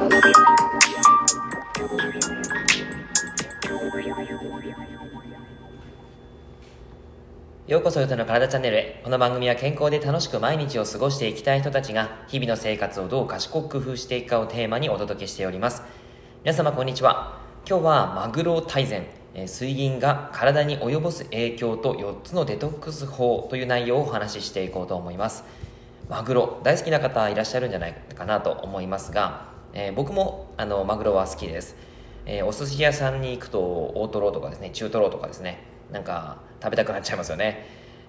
ようこそよとの体チャンネルへ。この番組は健康で楽しく毎日を過ごしていきたい人たちが日々の生活をどう賢く工夫していくかをテーマにお届けしております。皆様こんにちは。今日はマグロ大全、え水銀が体に及ぼす影響と4つのデトックス法という内容をお話ししていこうと思います。マグロ大好きな方いらっしゃるんじゃないかなと思いますが、えー僕もあのマグロは好きです、えーお寿司屋さんに行くと大トロとかですね中トロとかですねなんか食べたくなっちゃいますよね、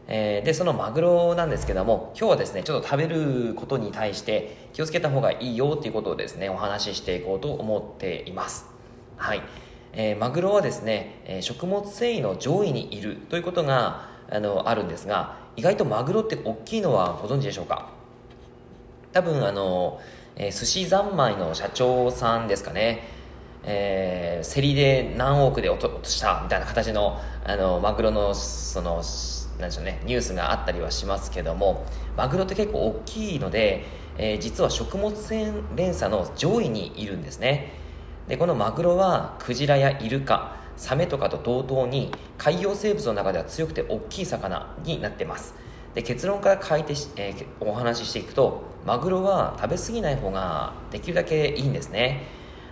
えーでそのマグロなんですけども今日はですねちょっと食べることに対して気をつけた方がいいよっていうことをですねお話ししていこうと思っています。はい、えーマグロはですね、えー食物繊維の上位にいるということがあのあるんですが意外とマグロって大きいのはご存知でしょうか？多分あの、えー寿司三昧の社長さんですかね、えー競りで何億で落としたみたいな形のあのマグロのそのなんでしょうねニュースがあったりはしますけどもマグロって結構大きいので、えー実は食物繊維連鎖の上位にいるんですね。でこのマグロはクジラやイルカサメとかと同等に海洋生物の中では強くて大きい魚になってます。で結論から書いて、えーお話ししていくとマグロは食べ過ぎない方ができるだけいいんですね。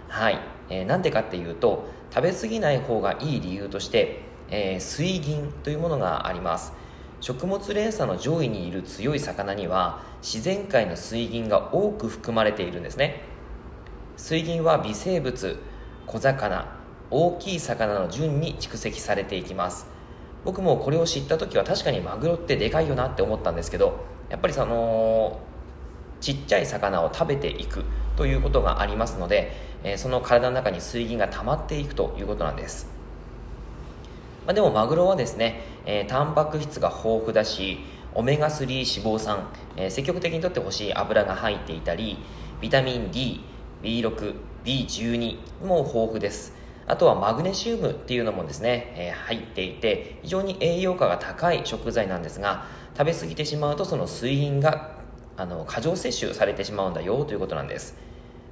はい、えーなんでかっていうと食べ過ぎない方がいい理由として、えー水銀というものがあります。食物連鎖の上位にいる強い魚には自然界の水銀が多く含まれているんですね。水銀は微生物小魚大きい魚の順に蓄積されていきます。僕もこれを知った時は確かにマグロってでかいよなって思ったんですけどやっぱりそのちっちゃい魚を食べていくということがありますので、えーその体の中に水銀が溜まっていくということなんです、まあ、でもマグロはですね、えータンパク質が豊富だしオメガ3脂肪酸、えー積極的にとってほしい油が入っていたりビタミン D、B6、B12 も豊富です。あとはマグネシウムっていうのもですね、えー入っていて非常に栄養価が高い食材なんですが食べ過ぎてしまうとその水銀があの過剰摂取されてしまうんだよということなんです。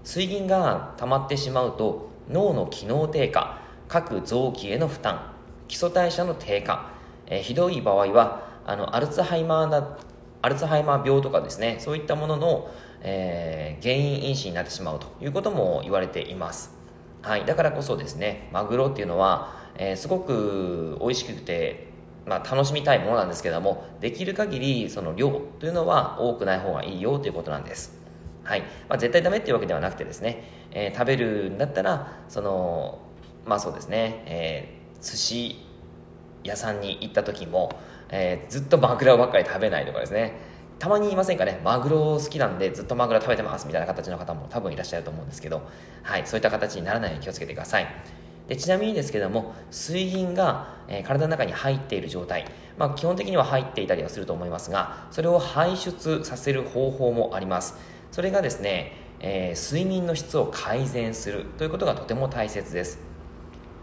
水銀が溜まってしまうと脳の機能低下各臓器への負担基礎代謝の低下、えーひどい場合はあのアルツハイマーなアルツハイマー病とかですねそういったものの、えー原因因子になってしまうということも言われています。はい、だからこそですねマグロっていうのは、えーすごく美味しくて、まあ、楽しみたいものなんですけどもできる限りその量というのは多くない方がいいよということなんです。はい。まあ、絶対ダメっていうわけではなくてですね、えー食べるんだったらそのまあそうですね、えー寿司屋さんに行った時も、えーずっとマグロばっかり食べないとかですね。たまにいませんかね？マグロ好きなんでずっとマグロ食べてますみたいな形の方も多分いらっしゃると思うんですけど、はい、そういった形にならないように気をつけてください。でちなみにですけども水銀が、えー体の中に入っている状態、まあ、基本的には入っていたりはすると思いますがそれを排出させる方法もあります。それがですね、えー睡眠の質を改善するということがとても大切です。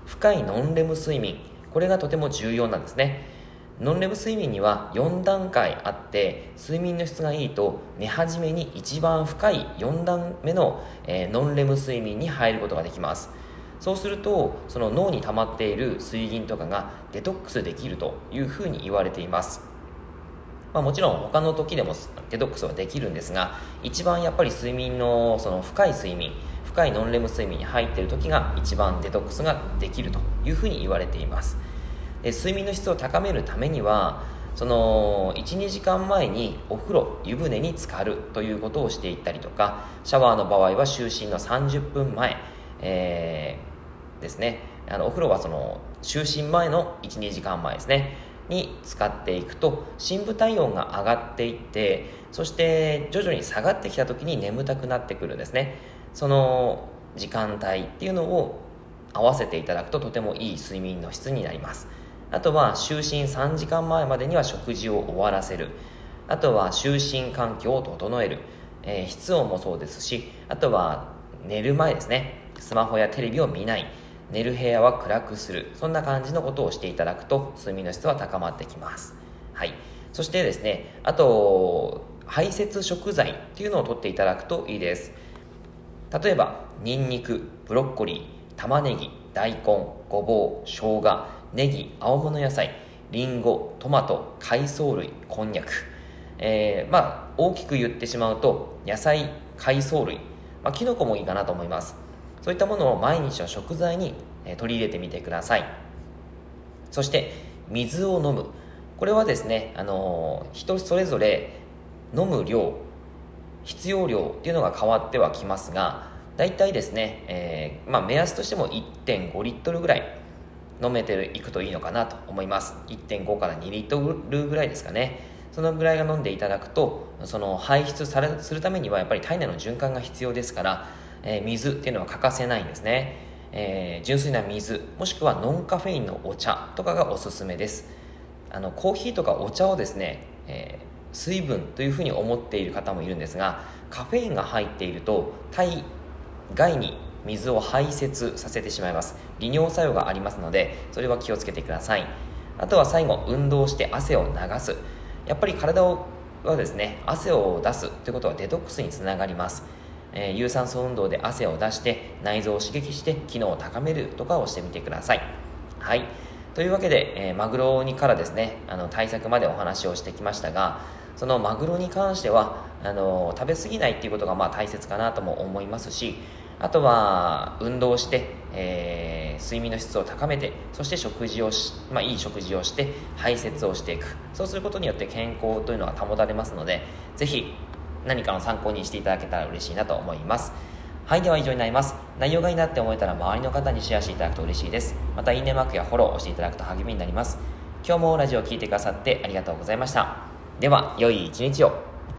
深いノンレム睡眠。これがとても重要なんですね。ノンレム睡眠には4段階あって睡眠の質がいいと寝始めに一番深い4段目の、えーノンレム睡眠に入ることができます。そうするとその脳に溜まっている水銀とかがデトックスできるというふうに言われています。まあ、もちろん他の時でもデトックスはできるんですが一番やっぱり睡眠のその深い睡眠深いノンレム睡眠に入っている時が一番デトックスができるというふうに言われています。で睡眠の質を高めるためにはその12時間前にお風呂湯船に浸かるということをしていったりとかシャワーの場合は就寝の30分前、えーですね。あのお風呂はその就寝前の12時間前ですね。に使っていくと深部体温が上がっていってそして徐々に下がってきた時に眠たくなってくるんですね。その時間帯っていうのを合わせていただくととてもいい睡眠の質になります。あとは就寝3時間前までには食事を終わらせる。あとは就寝環境を整える、えー室温もそうですしあとは寝る前ですね。スマホやテレビを見ない。寝る部屋は暗くする。そんな感じのことをしていただくと睡眠の質は高まってきます。はい。そしてですねあと排泄食材っていうのを取っていただくといいです。例えばニンニクブロッコリー玉ねぎ大根。ごぼう生姜ネギ青物野菜りんごトマト海藻類こんにゃく、えー、まあ大きく言ってしまうと野菜海藻類、まあ、キノコもいいかなと思います。そういったものを毎日の食材に取り入れてみてください。そして水を飲む。これはですね、あの人それぞれ飲む量必要量っていうのが変わってはきますが大体ですね、えー、まあ、目安としても1.5リットルぐらい飲めていくといいのかなと思います。1.5から2リットルぐらいですかね。そのぐらいが飲んでいただくとその排出されするためにはやっぱり体内の循環が必要ですから、えー、水っていうのは欠かせないんですね、えー、純粋な水もしくはノンカフェインのお茶とかがおすすめです。あのコーヒーとかお茶をですね、え、水分というふうに思っている方もいるんですがカフェインが入っていると体外に水を排泄させてしまいます。利尿作用がありますのでそれは気をつけてください。あとは最後運動して汗を流す。やっぱり体はですね汗を出すということはデトックスにつながります、えー、有酸素運動で汗を出して内臓を刺激して機能を高めるとかをしてみてください。はい。というわけで、えー、マグロにからですねあの対策までお話をしてきましたがそのマグロに関してはあの食べ過ぎないっていうことがまあ大切かなとも思いますしあとは運動して、えー、睡眠の質を高めてそして食事をし、まあ、いい食事をして排泄をしていく。そうすることによって健康というのが保たれますのでぜひ何かの参考にしていただけたら嬉しいなと思います。はいでは以上になります。内容がいいなって思えたら周りの方にシェアしていただくと嬉しいです。またいいねマークやフォローをしていただくと励みになります。今日もラジオを聴いてくださってありがとうございました。では良い一日を。